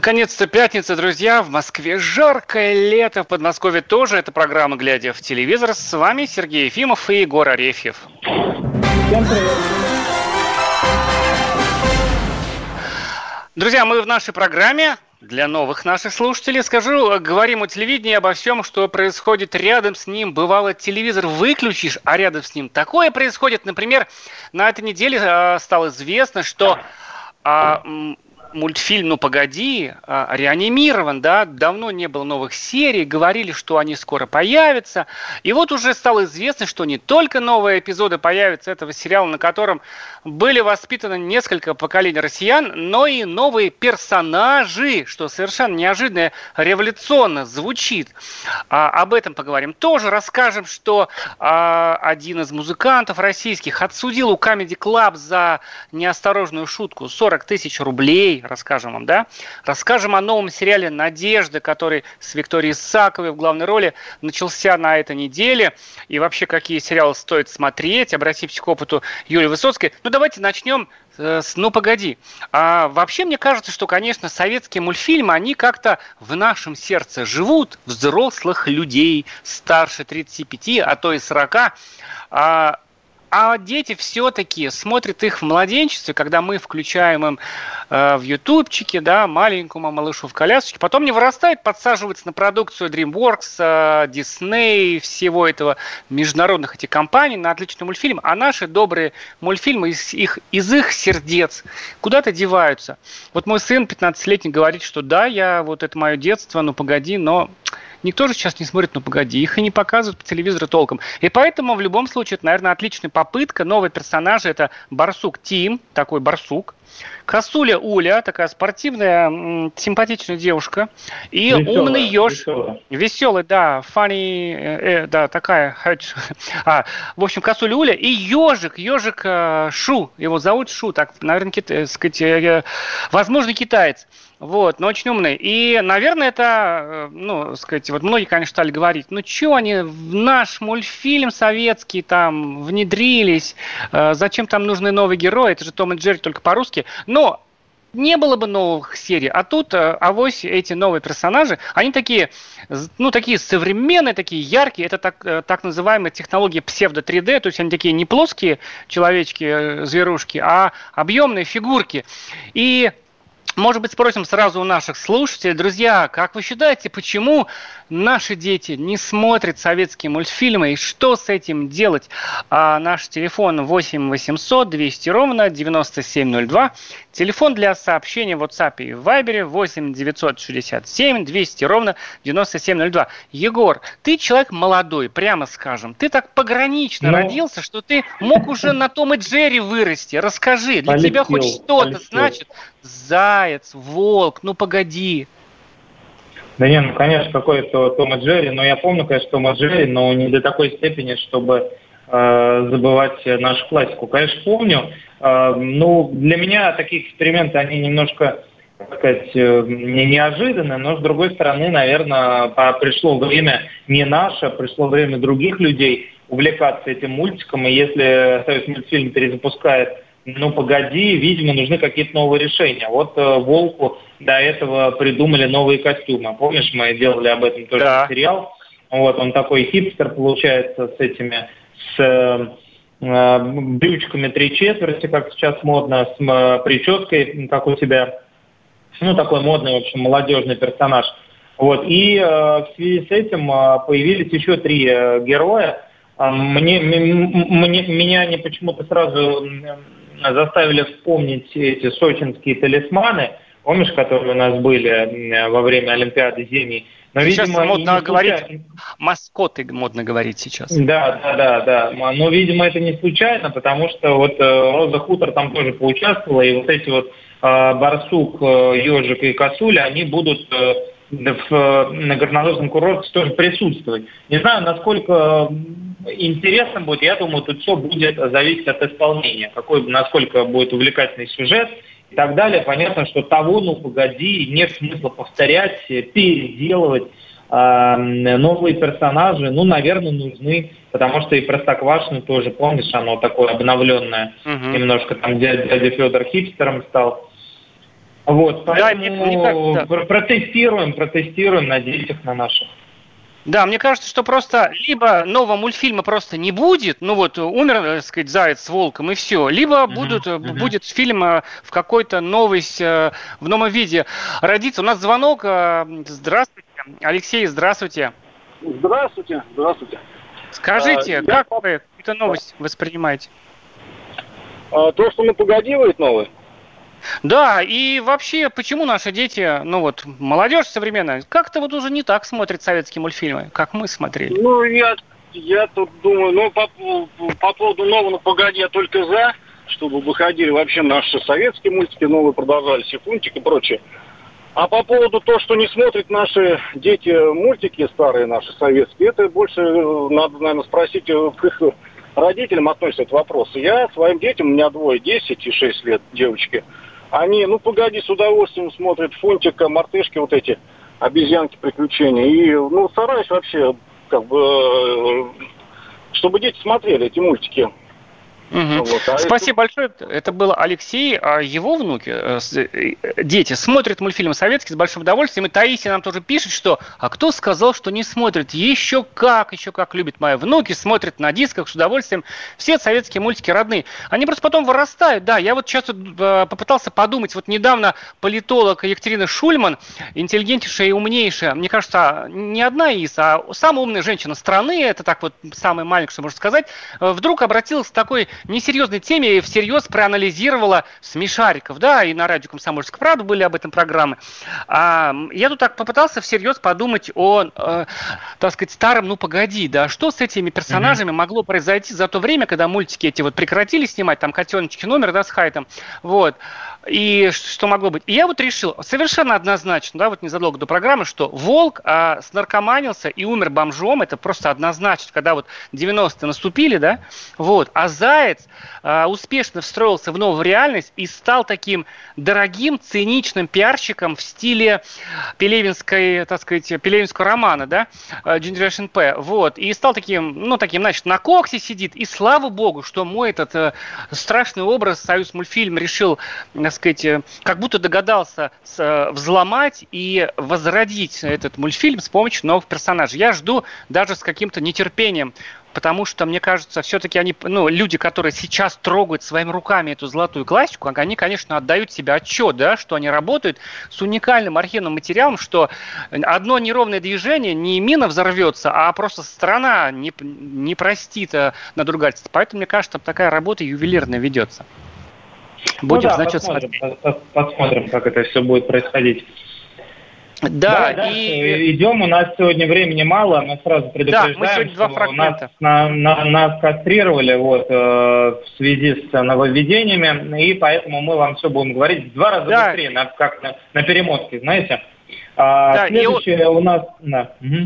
Наконец-то пятница, друзья. В Москве жаркое лето, в Подмосковье тоже. Это программа «Глядя в телевизор». С вами Сергей Ефимов и Егор Арефьев. Друзья, мы в нашей программе для новых наших слушателей скажу, говорим о телевидении, обо всем, что происходит рядом с ним. Бывало, телевизор выключишь, а рядом с ним такое происходит. Например, на этой неделе а, стало известно, что а, мультфильм «Ну погоди» а, реанимирован, да, давно не было новых серий, говорили, что они скоро появятся. И вот уже стало известно, что не только новые эпизоды появятся этого сериала, на котором были воспитаны несколько поколений россиян, но и новые персонажи, что совершенно неожиданно, революционно звучит. А, об этом поговорим. Тоже расскажем, что а, один из музыкантов российских отсудил у Comedy Club за неосторожную шутку 40 тысяч рублей, расскажем вам, да? Расскажем о новом сериале «Надежда», который с Викторией Саковой в главной роли начался на этой неделе. И вообще, какие сериалы стоит смотреть, обратитесь к опыту Юлии Высоцкой. Ну, давайте начнем э, «Ну, погоди». А вообще, мне кажется, что, конечно, советские мультфильмы, они как-то в нашем сердце живут, взрослых людей старше 35, а то и 40. А, а дети все-таки смотрят их в младенчестве, когда мы включаем им э, в ютубчике, да, маленькому малышу в колясочке. Потом не вырастают, подсаживаются на продукцию DreamWorks, э, Disney, всего этого международных этих компаний на отличный мультфильм. А наши добрые мультфильмы из их, из их сердец куда-то деваются. Вот мой сын 15-летний говорит, что да, я вот это мое детство, ну погоди, но Никто же сейчас не смотрит, ну погоди, их и не показывают по телевизору толком. И поэтому в любом случае это, наверное, отличная попытка. Новые персонажи это Барсук Тим, такой Барсук. Косуля Уля, такая спортивная, симпатичная девушка. И Веселая, умный еж. веселая. Веселый, да, funny, э, э, да, такая. А, в общем, Косуля Уля и ежик, ежик э, Шу. Его зовут Шу, так, наверное, кит, э, сказать, э, возможно, китаец. Вот, но очень умный. И, наверное, это, э, ну, сказать, вот многие, конечно, стали говорить, ну, что они в наш мультфильм советский там внедрились, э, зачем там нужны новые герои, это же Том и Джерри только по-русски. Но не было бы новых серий, а тут э, авось эти новые персонажи, они такие, ну, такие современные, такие яркие, это так, э, так называемая технология псевдо 3D, то есть они такие не плоские человечки, э, зверушки, а объемные фигурки. И может быть, спросим сразу у наших слушателей. Друзья, как вы считаете, почему наши дети не смотрят советские мультфильмы и что с этим делать? А наш телефон 8 800 200 ровно 9702. Телефон для сообщений в WhatsApp и в Viber 8 967 200 ровно 9702. Егор, ты человек молодой, прямо скажем. Ты так погранично Ну. родился, что ты мог уже на Том и Джерри вырасти. Расскажи, для тебя хоть что-то значит заяц, волк, ну погоди. Да не, ну, конечно, какой-то Том и Джерри, но я помню, конечно, Том и Джерри, но не до такой степени, чтобы э, забывать нашу классику. Конечно, помню. Э, ну, для меня такие эксперименты, они немножко, так сказать, э, не неожиданны, но, с другой стороны, наверное, по- пришло время не наше, пришло время других людей увлекаться этим мультиком, и если Союз мультфильм перезапускает ну погоди, видимо, нужны какие-то новые решения. Вот э, Волку до этого придумали новые костюмы. Помнишь, мы делали об этом тоже Да. материал. Вот он такой хипстер получается с этими, с э, э, брючками три четверти, как сейчас модно, с м, прической, как у тебя. Ну, такой модный, в общем, молодежный персонаж. Вот. И э, в связи с этим э, появились еще три э, героя. А, Мне, мне, меня они почему-то сразу заставили вспомнить эти сочинские талисманы. помнишь, которые у нас были во время Олимпиады зимней. Но, сейчас видимо, модно говорить, случайно... маскоты модно говорить сейчас. Да, да, да, да. Но, видимо, это не случайно, потому что вот э, Роза Хутор там тоже поучаствовала, и вот эти вот э, Барсук, э, Ежик и Косуля, они будут в, на горнолыжном курорте тоже присутствовать. Не знаю, насколько интересно будет, я думаю, тут все будет зависеть от исполнения, какой, насколько будет увлекательный сюжет и так далее. Понятно, что того, ну погоди, нет смысла повторять, переделывать. А, новые персонажи, ну, наверное, нужны, потому что и Простоквашино тоже, помнишь, оно такое обновленное, угу. немножко там дядя, дядя Федор хипстером стал. Вот, поэтому да, мне, мне так, да. протестируем, протестируем на детях, на наших. Да, мне кажется, что просто либо нового мультфильма просто не будет, ну вот умер, так сказать, заяц с волком и все, либо uh-huh, будут, uh-huh. будет фильм э, в какой-то новой, э, в новом виде родиться. У нас звонок. Здравствуйте, Алексей, здравствуйте. Здравствуйте, здравствуйте. Скажите, а, как я... вы эту новость воспринимаете? А, то, что мы погоди, новый. Да, и вообще, почему наши дети, ну вот, молодежь современная, как-то вот уже не так смотрят советские мультфильмы, как мы смотрели? Ну, я, я тут думаю, ну, по, по поводу нового, ну, погоди, я только за, чтобы выходили вообще наши советские мультики, новые продолжались, и Фунтик и прочее. А по поводу того, что не смотрят наши дети мультики старые наши советские, это больше э, надо, наверное, спросить э, к их родителям относится этот вопрос. Я своим детям, у меня двое, 10 и 6 лет девочки, они, ну погоди, с удовольствием смотрят Фунтика, мартышки вот эти, обезьянки приключения. И, ну, стараюсь вообще, как бы, э, чтобы дети смотрели эти мультики. Угу. Вот. А Спасибо это... большое. Это был Алексей. А его внуки, э, э, дети, смотрят мультфильмы советские с большим удовольствием. И Таисия нам тоже пишет, что «А кто сказал, что не смотрит? Еще как, еще как любят мои внуки, смотрят на дисках с удовольствием. Все советские мультики родные. Они просто потом вырастают. Да, я вот сейчас э, попытался подумать. Вот недавно политолог Екатерина Шульман, интеллигентнейшая и умнейшая, мне кажется, не одна из, а самая умная женщина страны, это так вот самая маленькая, что можно сказать, вдруг обратилась к такой несерьезной теме всерьез проанализировала смешариков, да, и на радио «Комсомольская правда» были об этом программы. А, я тут так попытался всерьез подумать о, э, так сказать, старом «Ну, погоди», да, что с этими персонажами mm-hmm. могло произойти за то время, когда мультики эти вот прекратили снимать, там «Котеночки номер», да, с Хайтом, вот, и что могло быть? И я вот решил совершенно однозначно, да, вот незадолго до программы, что волк а, снаркоманился и умер бомжом, это просто однозначно, когда вот 90-е наступили, да, вот, а заяц а, успешно встроился в новую реальность и стал таким дорогим, циничным пиарщиком в стиле пелевинской, так сказать, пелевинского романа, да, Generation P, вот, и стал таким, ну, таким, значит, на коксе сидит, и слава богу, что мой этот э, страшный образ Союз мультфильм решил так сказать, э, как будто догадался э, взломать и возродить этот мультфильм с помощью новых персонажей. Я жду даже с каким-то нетерпением потому что, мне кажется, все-таки они, ну, люди, которые сейчас трогают своими руками эту золотую классику, они, конечно, отдают себе отчет, да, что они работают с уникальным архивным материалом, что одно неровное движение не мина взорвется, а просто страна не, не простит э, надругательство. Поэтому, мне кажется, такая работа ювелирная ведется. Будем, ну, да, значит, посмотрим, смотреть. Посмотрим, как это все будет происходить. Да, Давай и... идем, у нас сегодня времени мало, мы сразу предупреждаем, да, мы сегодня два фрагмента. нас, на, на, нас кастрировали вот, э, в связи с нововведениями, и поэтому мы вам все будем говорить в два раза да. быстрее, на, как на, на перемотке, знаете. А, да, следующее и... у нас... Да. Угу.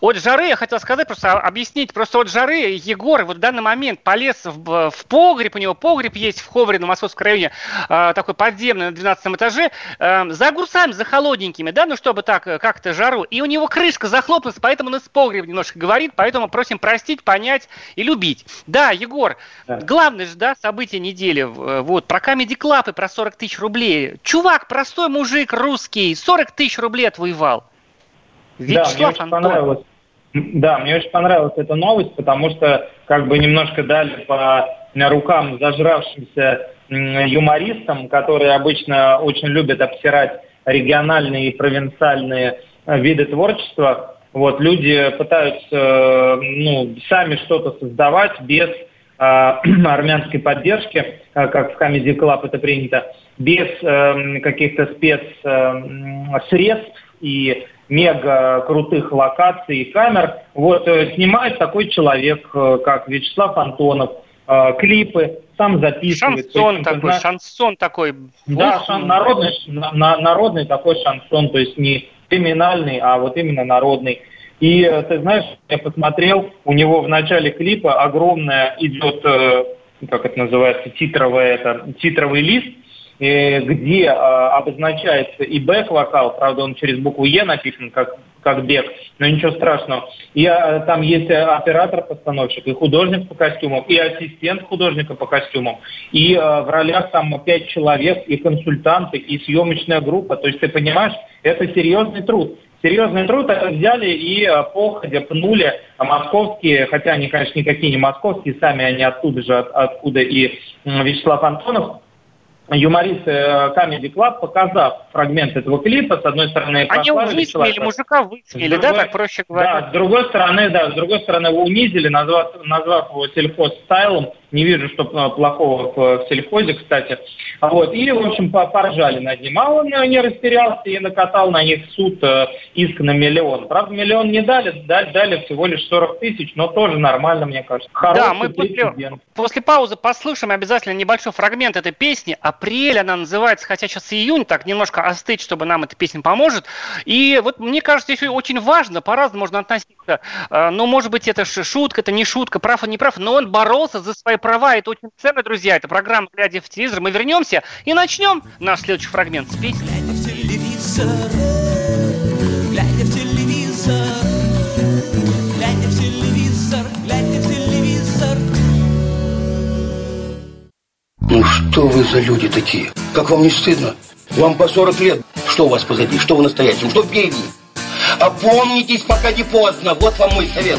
От жары, я хотел сказать, просто объяснить, просто от жары Егор вот в данный момент полез в, в погреб, у него погреб есть в Ховре на Московском районе, э, такой подземный на 12 этаже, э, за огурцами, за холодненькими, да, ну чтобы так э, как-то жару, и у него крышка захлопнулась, поэтому он из погреба немножко говорит, поэтому просим простить, понять и любить. Да, Егор, да. главное же, да, событие недели, э, вот, про Comedy Club и про 40 тысяч рублей. Чувак, простой мужик русский, 40 тысяч рублей отвоевал. Вячеслав да, мне очень понравилось. Да, мне очень понравилась эта новость, потому что как бы немножко дали по рукам зажравшимся юмористам, которые обычно очень любят обсирать региональные и провинциальные э, виды творчества. Вот люди пытаются ну, сами что-то создавать без э, армянской поддержки, э, как в Comedy Club это принято. без э, каких-то спецсредств э, и мега крутых локаций и камер. Вот э, снимает такой человек, э, как Вячеслав Антонов, э, клипы, сам записывает. Шансон такой, зна... шансон такой. Да, шан, народный, на, народный такой шансон, то есть не криминальный, а вот именно народный. И ты знаешь, я посмотрел, у него в начале клипа огромная идет, как это называется, титровый, это, титровый лист, где обозначается и бэк-вокал, правда он через букву Е написан, как как бег, но ничего страшного. И а, там есть оператор-постановщик, и художник по костюмам, и ассистент художника по костюмам, и в ролях там пять человек, и консультанты, и съемочная группа. То есть ты понимаешь, это серьезный труд. Серьезный труд взяли и походя пнули московские, хотя они, конечно, никакие не московские, сами они оттуда же, от, откуда и Вячеслав Антонов, юморист э, Comedy Club, показав фрагмент этого клипа, с одной стороны, Они высмеяли, мужика высмеяли, да, так проще говоря? Да, с другой стороны, да, с другой стороны, его унизили, назвав, назвав его сельхоз-стайлом, не вижу, что плохого в сельхозе, кстати. Вот. И, в общем, поржали над ним. А он не растерялся и накатал на них суд э, иск на миллион. Правда, миллион не дали, дали, дали всего лишь 40 тысяч, но тоже нормально, мне кажется. Хороший да, мы после, после паузы послушаем обязательно небольшой фрагмент этой песни. Апрель она называется, хотя сейчас июнь, так немножко остыть, чтобы нам эта песня поможет. И вот мне кажется, еще очень важно, по-разному можно относиться. Э, ну, может быть, это шутка, это не шутка, прав он не прав, но он боролся за свои права. Это очень ценно, друзья. Это программа «Глядя в телевизор». Мы вернемся и начнем наш следующий фрагмент с песни. Глядя в телевизор, глядя в телевизор, глядя в телевизор, глядя в телевизор. Ну что вы за люди такие? Как вам не стыдно? Вам по 40 лет. Что у вас позади? Что вы настоящем? Что впереди? Опомнитесь, пока не поздно. Вот вам мой совет.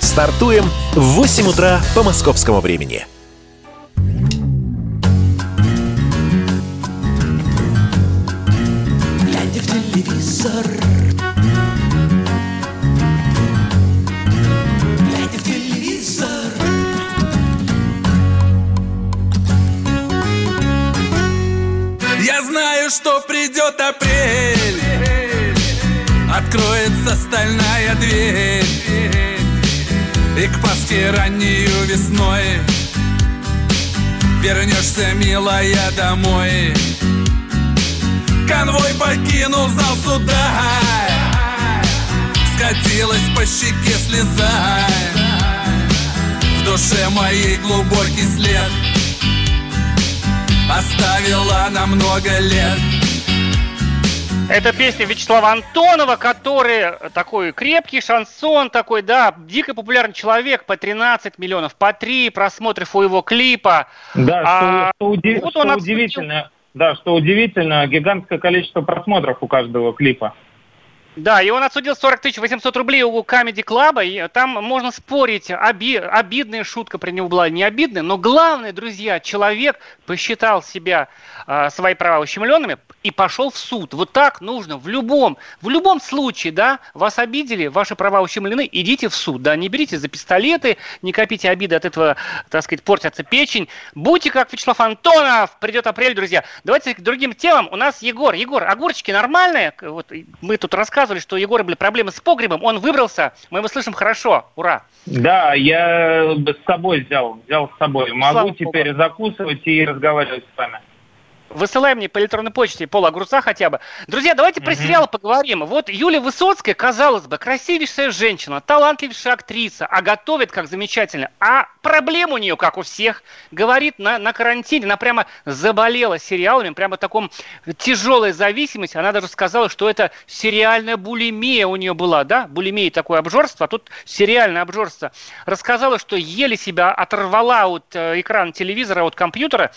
Стартуем в 8 утра по московскому времени. Глядя в телевизор. Глядя в телевизор. Я знаю, что придет апрель. Откроется стальная дверь и к Пасхе раннюю весной Вернешься, милая, домой. Конвой покинул зал суда. Скатилась по щеке слеза. В душе моей глубокий след Оставила на много лет это песня Вячеслава Антонова, который такой крепкий шансон такой, да, дико популярный человек, по 13 миллионов, по 3 просмотров у его клипа. Да, а, что, уди- вот что удивительно, да, что удивительно, гигантское количество просмотров у каждого клипа. Да, и он отсудил 40 тысяч 800 рублей у Comedy Club, и там можно спорить, оби, обидная шутка про него была, не обидная, но главное, друзья, человек посчитал себя, э, свои права ущемленными и пошел в суд. Вот так нужно в любом, в любом случае, да, вас обидели, ваши права ущемлены, идите в суд, да, не берите за пистолеты, не копите обиды, от этого, так сказать, портятся печень. Будьте как Вячеслав Антонов, придет апрель, друзья. Давайте к другим темам. У нас Егор. Егор, огурчики нормальные? Вот мы тут рассказывали рассказывали, что у Егора были проблемы с погребом, он выбрался, мы его слышим хорошо, ура. Да, я с собой взял, взял с собой. Могу Слава теперь Богу. закусывать и разговаривать с вами. Высылай мне по электронной почте пол огурца хотя бы. Друзья, давайте про сериалы поговорим. Вот Юлия Высоцкая, казалось бы, красивейшая женщина, талантливейшая актриса, а готовит как замечательно. А проблема у нее, как у всех, говорит на, на карантине, она прямо заболела сериалами, прямо таком тяжелой зависимости. Она даже сказала, что это сериальная булимия у нее была, да? Булимия такое обжорство, а тут сериальное обжорство. Рассказала, что еле себя оторвала от э, экрана телевизора, от компьютера,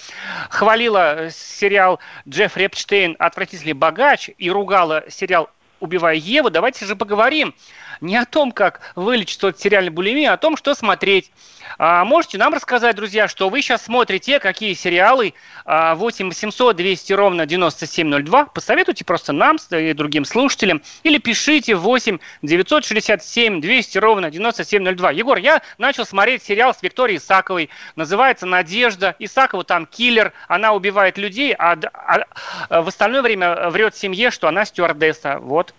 хвалила сериал Джеффри Эпштейн. «Отвратительный богач» и ругала сериал «Убивая Еву», давайте же поговорим не о том, как вылечить от сериальной булимии, а о том, что смотреть. А можете нам рассказать, друзья, что вы сейчас смотрите, какие сериалы 8 800 200 ровно 9702. Посоветуйте просто нам и другим слушателям. Или пишите 8 967 200 ровно 9702. Егор, я начал смотреть сериал с Викторией Исаковой. Называется «Надежда». Исакова там киллер. Она убивает людей, а, а, а в остальное время врет семье, что она стюардесса. Вот.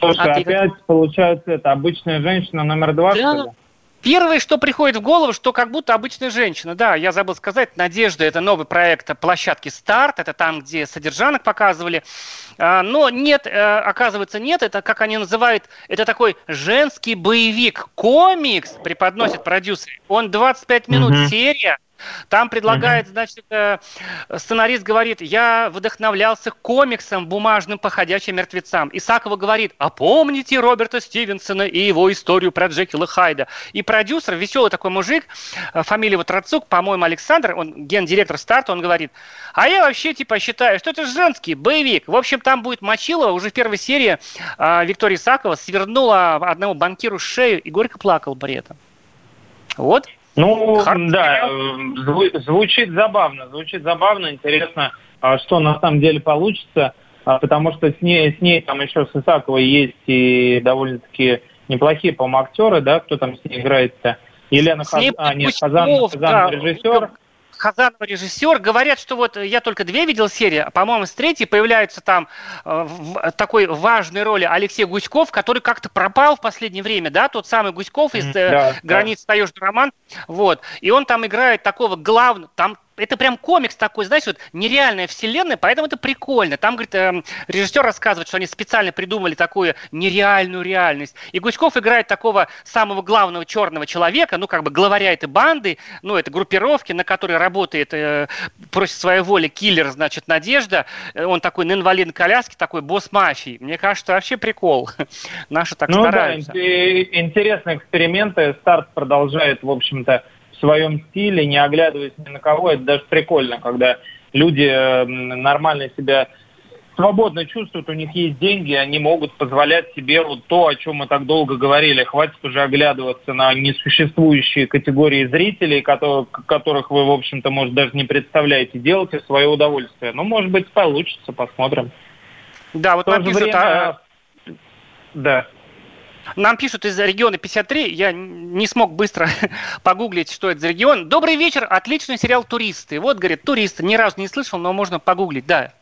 Слушай, а опять ты... получается это обычная женщина номер два, да. что ли? Первое, что приходит в голову, что как будто обычная женщина. Да, я забыл сказать, «Надежда» — это новый проект площадки «Старт», это там, где содержанок показывали. А, но нет, э, оказывается, нет, это, как они называют, это такой женский боевик. Комикс преподносит продюсер. Он 25 минут mm-hmm. серия, там предлагает, mm-hmm. значит, э, сценарист говорит, я вдохновлялся комиксом бумажным по ходячим мертвецам. Исакова говорит, а помните Роберта Стивенсона и его историю про Джекила Хайда? И продюсер, веселый такой мужик, э, фамилия вот Рацук, по-моему, Александр, он гендиректор старта, он говорит, а я вообще типа считаю, что это женский боевик. В общем, там будет Мочилова, уже в первой серии э, Виктория Исакова свернула одному банкиру шею и горько плакал при этом. Вот. Ну, Хар... да, звучит забавно, звучит забавно, интересно, а что на самом деле получится, а, потому что с ней, с ней там еще с Исаковой есть и довольно-таки неплохие, по-моему, актеры, да, кто там с ней играет-то? Елена Хаз... а, нет, Хазан, Хазан да, режиссер. Хазанова режиссер. Говорят, что вот я только две видел серии, а, по-моему, с третьей появляется там э, в такой важной роли Алексей Гуськов, который как-то пропал в последнее время, да, тот самый Гуськов из э, да, «Границ да. таежный роман». Вот. И он там играет такого главного, там это прям комикс такой, знаешь, вот нереальная вселенная, поэтому это прикольно. Там, говорит, э, режиссер рассказывает, что они специально придумали такую нереальную реальность. И Гуськов играет такого самого главного черного человека, ну, как бы главаря этой банды, ну, это группировки, на которой работает, э, просит своей воли киллер, значит, Надежда. Э, он такой на инвалидной коляске, такой босс мафии. Мне кажется, вообще прикол. Наши так ну, стараются. Да, интересные эксперименты. Старт продолжает, в общем-то, своем стиле, не оглядываясь ни на кого. Это даже прикольно, когда люди нормально себя свободно чувствуют, у них есть деньги, они могут позволять себе вот то, о чем мы так долго говорили. Хватит уже оглядываться на несуществующие категории зрителей, которых, которых вы, в общем-то, может, даже не представляете. Делайте свое удовольствие. Ну, может быть, получится, посмотрим. Да, вот нам пишут, время... а... Да. Нам пишут из региона 53, я не смог быстро погуглить, что это за регион. Добрый вечер, отличный сериал «Туристы». Вот, говорит, «Туристы». Ни разу не слышал, но можно погуглить, да.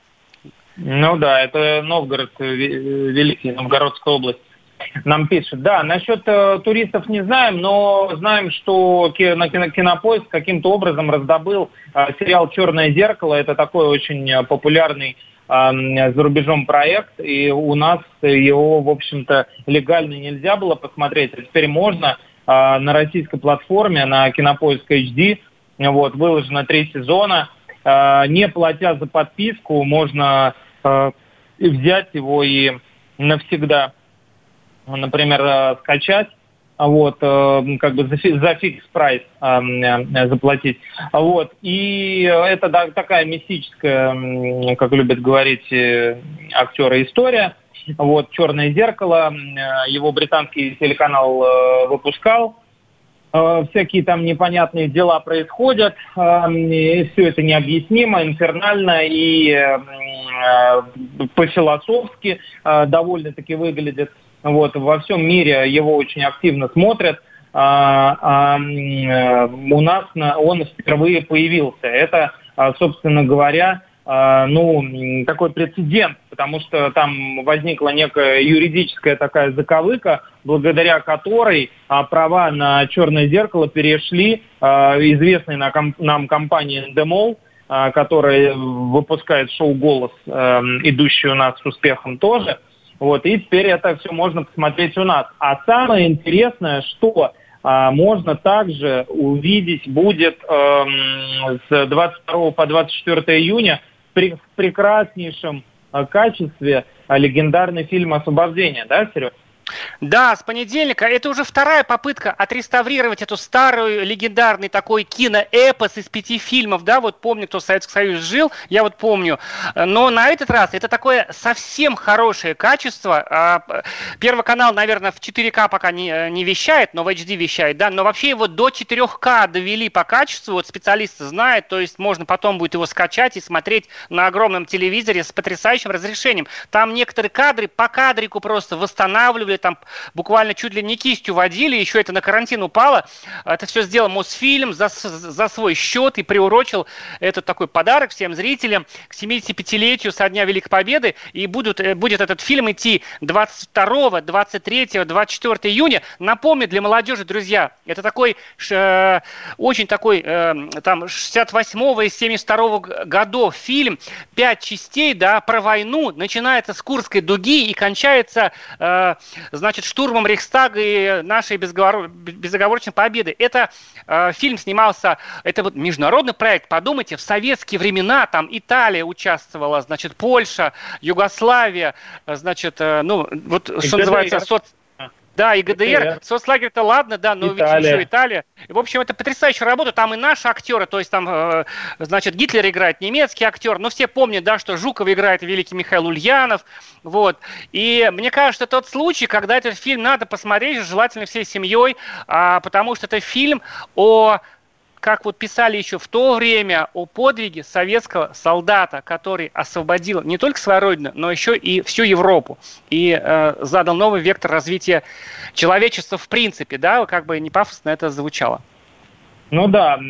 Ну да, это Новгород, э, Великий, Новгородская область. Нам пишут. Да, насчет э, туристов не знаем, но знаем, что на Кинопоиск каким-то образом раздобыл э, сериал «Черное зеркало». Это такой очень э, популярный за рубежом проект, и у нас его, в общем-то, легально нельзя было посмотреть, а теперь можно а, на российской платформе, на Кинопоиск HD, вот, выложено три сезона, а, не платя за подписку, можно а, взять его и навсегда, например, скачать вот, э, как бы за, фикс прайс э, э, заплатить. Вот, и это такая мистическая, как любят говорить актеры, история. Вот, «Черное зеркало», его британский телеканал выпускал. Всякие там непонятные дела происходят, и все это необъяснимо, инфернально и по-философски довольно-таки выглядит. Вот, во всем мире его очень активно смотрят. А, а, у нас на, он впервые появился. Это, а, собственно говоря, а, ну, такой прецедент, потому что там возникла некая юридическая такая заковыка, благодаря которой а, права на черное зеркало перешли известной нам компании Endemol, которая выпускает шоу «Голос», идущий у нас с успехом тоже. Вот, и теперь это все можно посмотреть у нас. А самое интересное, что а, можно также увидеть будет эм, с 22 по 24 июня при, в прекраснейшем э, качестве э, легендарный фильм «Освобождение», да, Серег? Да, с понедельника. Это уже вторая попытка отреставрировать эту старую легендарный такой киноэпос из пяти фильмов, да, вот помню, кто в Советском Союзе жил, я вот помню. Но на этот раз это такое совсем хорошее качество. А, Первый канал, наверное, в 4К пока не, не вещает, но в HD вещает, да, но вообще его до 4К довели по качеству, вот специалисты знают, то есть можно потом будет его скачать и смотреть на огромном телевизоре с потрясающим разрешением. Там некоторые кадры по кадрику просто восстанавливали, там буквально чуть ли не кистью водили, еще это на карантин упало. Это все сделал Мосфильм за, за свой счет и приурочил этот такой подарок всем зрителям к 75-летию со Дня Великой Победы. И будут, э, будет этот фильм идти 22, 23, 24 июня. Напомню для молодежи, друзья, это такой э, очень такой э, там 68 и 72 годов фильм, пять частей, да, про войну, начинается с Курской дуги и кончается, э, значит, штурмом Рейхстага и нашей безговор... безоговорочной победы. Это э, фильм снимался, это вот международный проект, подумайте, в советские времена там Италия участвовала, значит, Польша, Югославия, значит, э, ну, вот что называется, соц... Да, и ГДР, соцлагерь-то ладно, да, но Италия. ведь еще Италия. И, в общем, это потрясающая работа. Там и наши актеры, то есть там, э, значит, Гитлер играет немецкий актер. Ну, все помнят, да, что Жуков играет великий Михаил Ульянов. Вот. И мне кажется, тот случай, когда этот фильм надо посмотреть, желательно всей семьей, а, потому что это фильм о как вот писали еще в то время о подвиге советского солдата, который освободил не только свою родину, но еще и всю Европу и э, задал новый вектор развития человечества в принципе, да, как бы не пафосно это звучало. Ну да,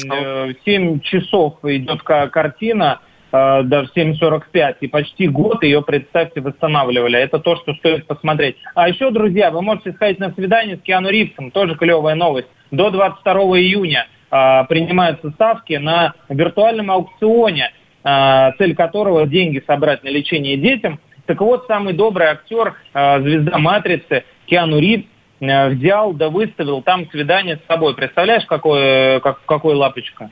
7 часов идет картина, э, даже 7.45, и почти год ее, представьте, восстанавливали. Это то, что стоит посмотреть. А еще, друзья, вы можете сходить на свидание с Киану Ривзом, тоже клевая новость, до 22 июня. А, принимаются ставки на виртуальном аукционе, а, цель которого деньги собрать на лечение детям. Так вот, самый добрый актер, а, звезда «Матрицы» Киану Ривз взял да выставил там свидание с собой. Представляешь, какой, как, какой лапочка?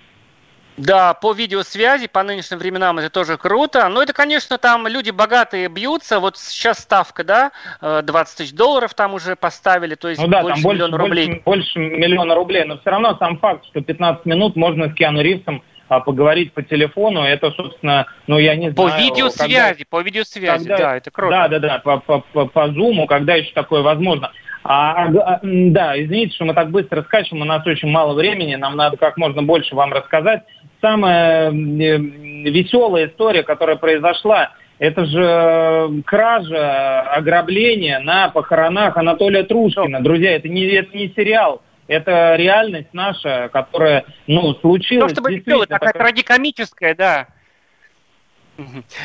Да, по видеосвязи, по нынешним временам это тоже круто. Но это, конечно, там люди богатые бьются. Вот сейчас ставка, да, 20 э, тысяч долларов там уже поставили, то есть ну, да, больше там миллиона больше, рублей. Больше, больше миллиона рублей. Но все равно сам факт, что 15 минут можно с Киану Ривзом а, поговорить по телефону, это, собственно, ну, я не по знаю... По видеосвязи, когда, по видеосвязи, когда, да, это круто. Да, да, да, по, по, по, по Zoom, когда еще такое возможно. А, а, да, извините, что мы так быстро скачем, у нас очень мало времени, нам надо как можно больше вам рассказать самая веселая история, которая произошла, это же э, кража, ограбление на похоронах Анатолия Трушкина. Друзья, это не, это не сериал. Это реальность наша, которая, ну, случилась. То, чтобы веселая, такая такая... трагикомическая, да.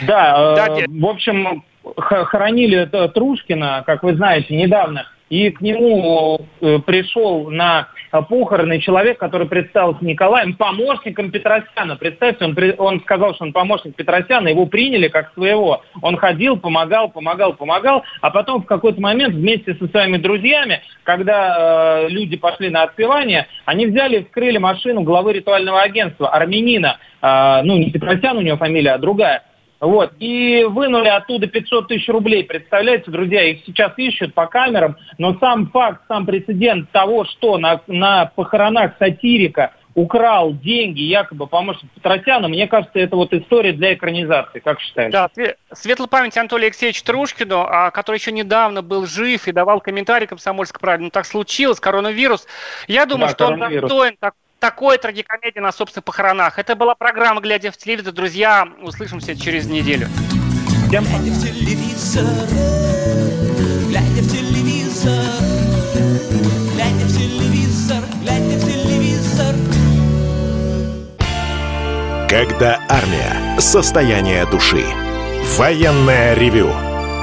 Да, да э, в общем, хоронили Трушкина, как вы знаете, недавно и к нему э, пришел на похороны человек, который представился Николаем, помощником Петросяна. Представьте, он, он сказал, что он помощник Петросяна, его приняли как своего. Он ходил, помогал, помогал, помогал, а потом в какой-то момент вместе со своими друзьями, когда э, люди пошли на отпевание, они взяли и вскрыли машину главы ритуального агентства, армянина, э, ну не Петросян у него фамилия, а другая, вот. И вынули оттуда 500 тысяч рублей. Представляете, друзья, их сейчас ищут по камерам. Но сам факт, сам прецедент того, что на, на похоронах сатирика украл деньги якобы помощник Петросяна, мне кажется, это вот история для экранизации. Как считаешь? Да, светлая память Анатолию Алексеевичу Трушкину, а, который еще недавно был жив и давал комментарий комсомольской правде. Ну, так случилось, коронавирус. Я думаю, да, что он достоин так, такой трагикомедии на собственных похоронах. Это была программа «Глядя в телевизор». Друзья, услышимся через неделю. Глядя в телевизор, глядя в телевизор, глядя в телевизор, глядя в телевизор. Когда армия. Состояние души. Военное ревю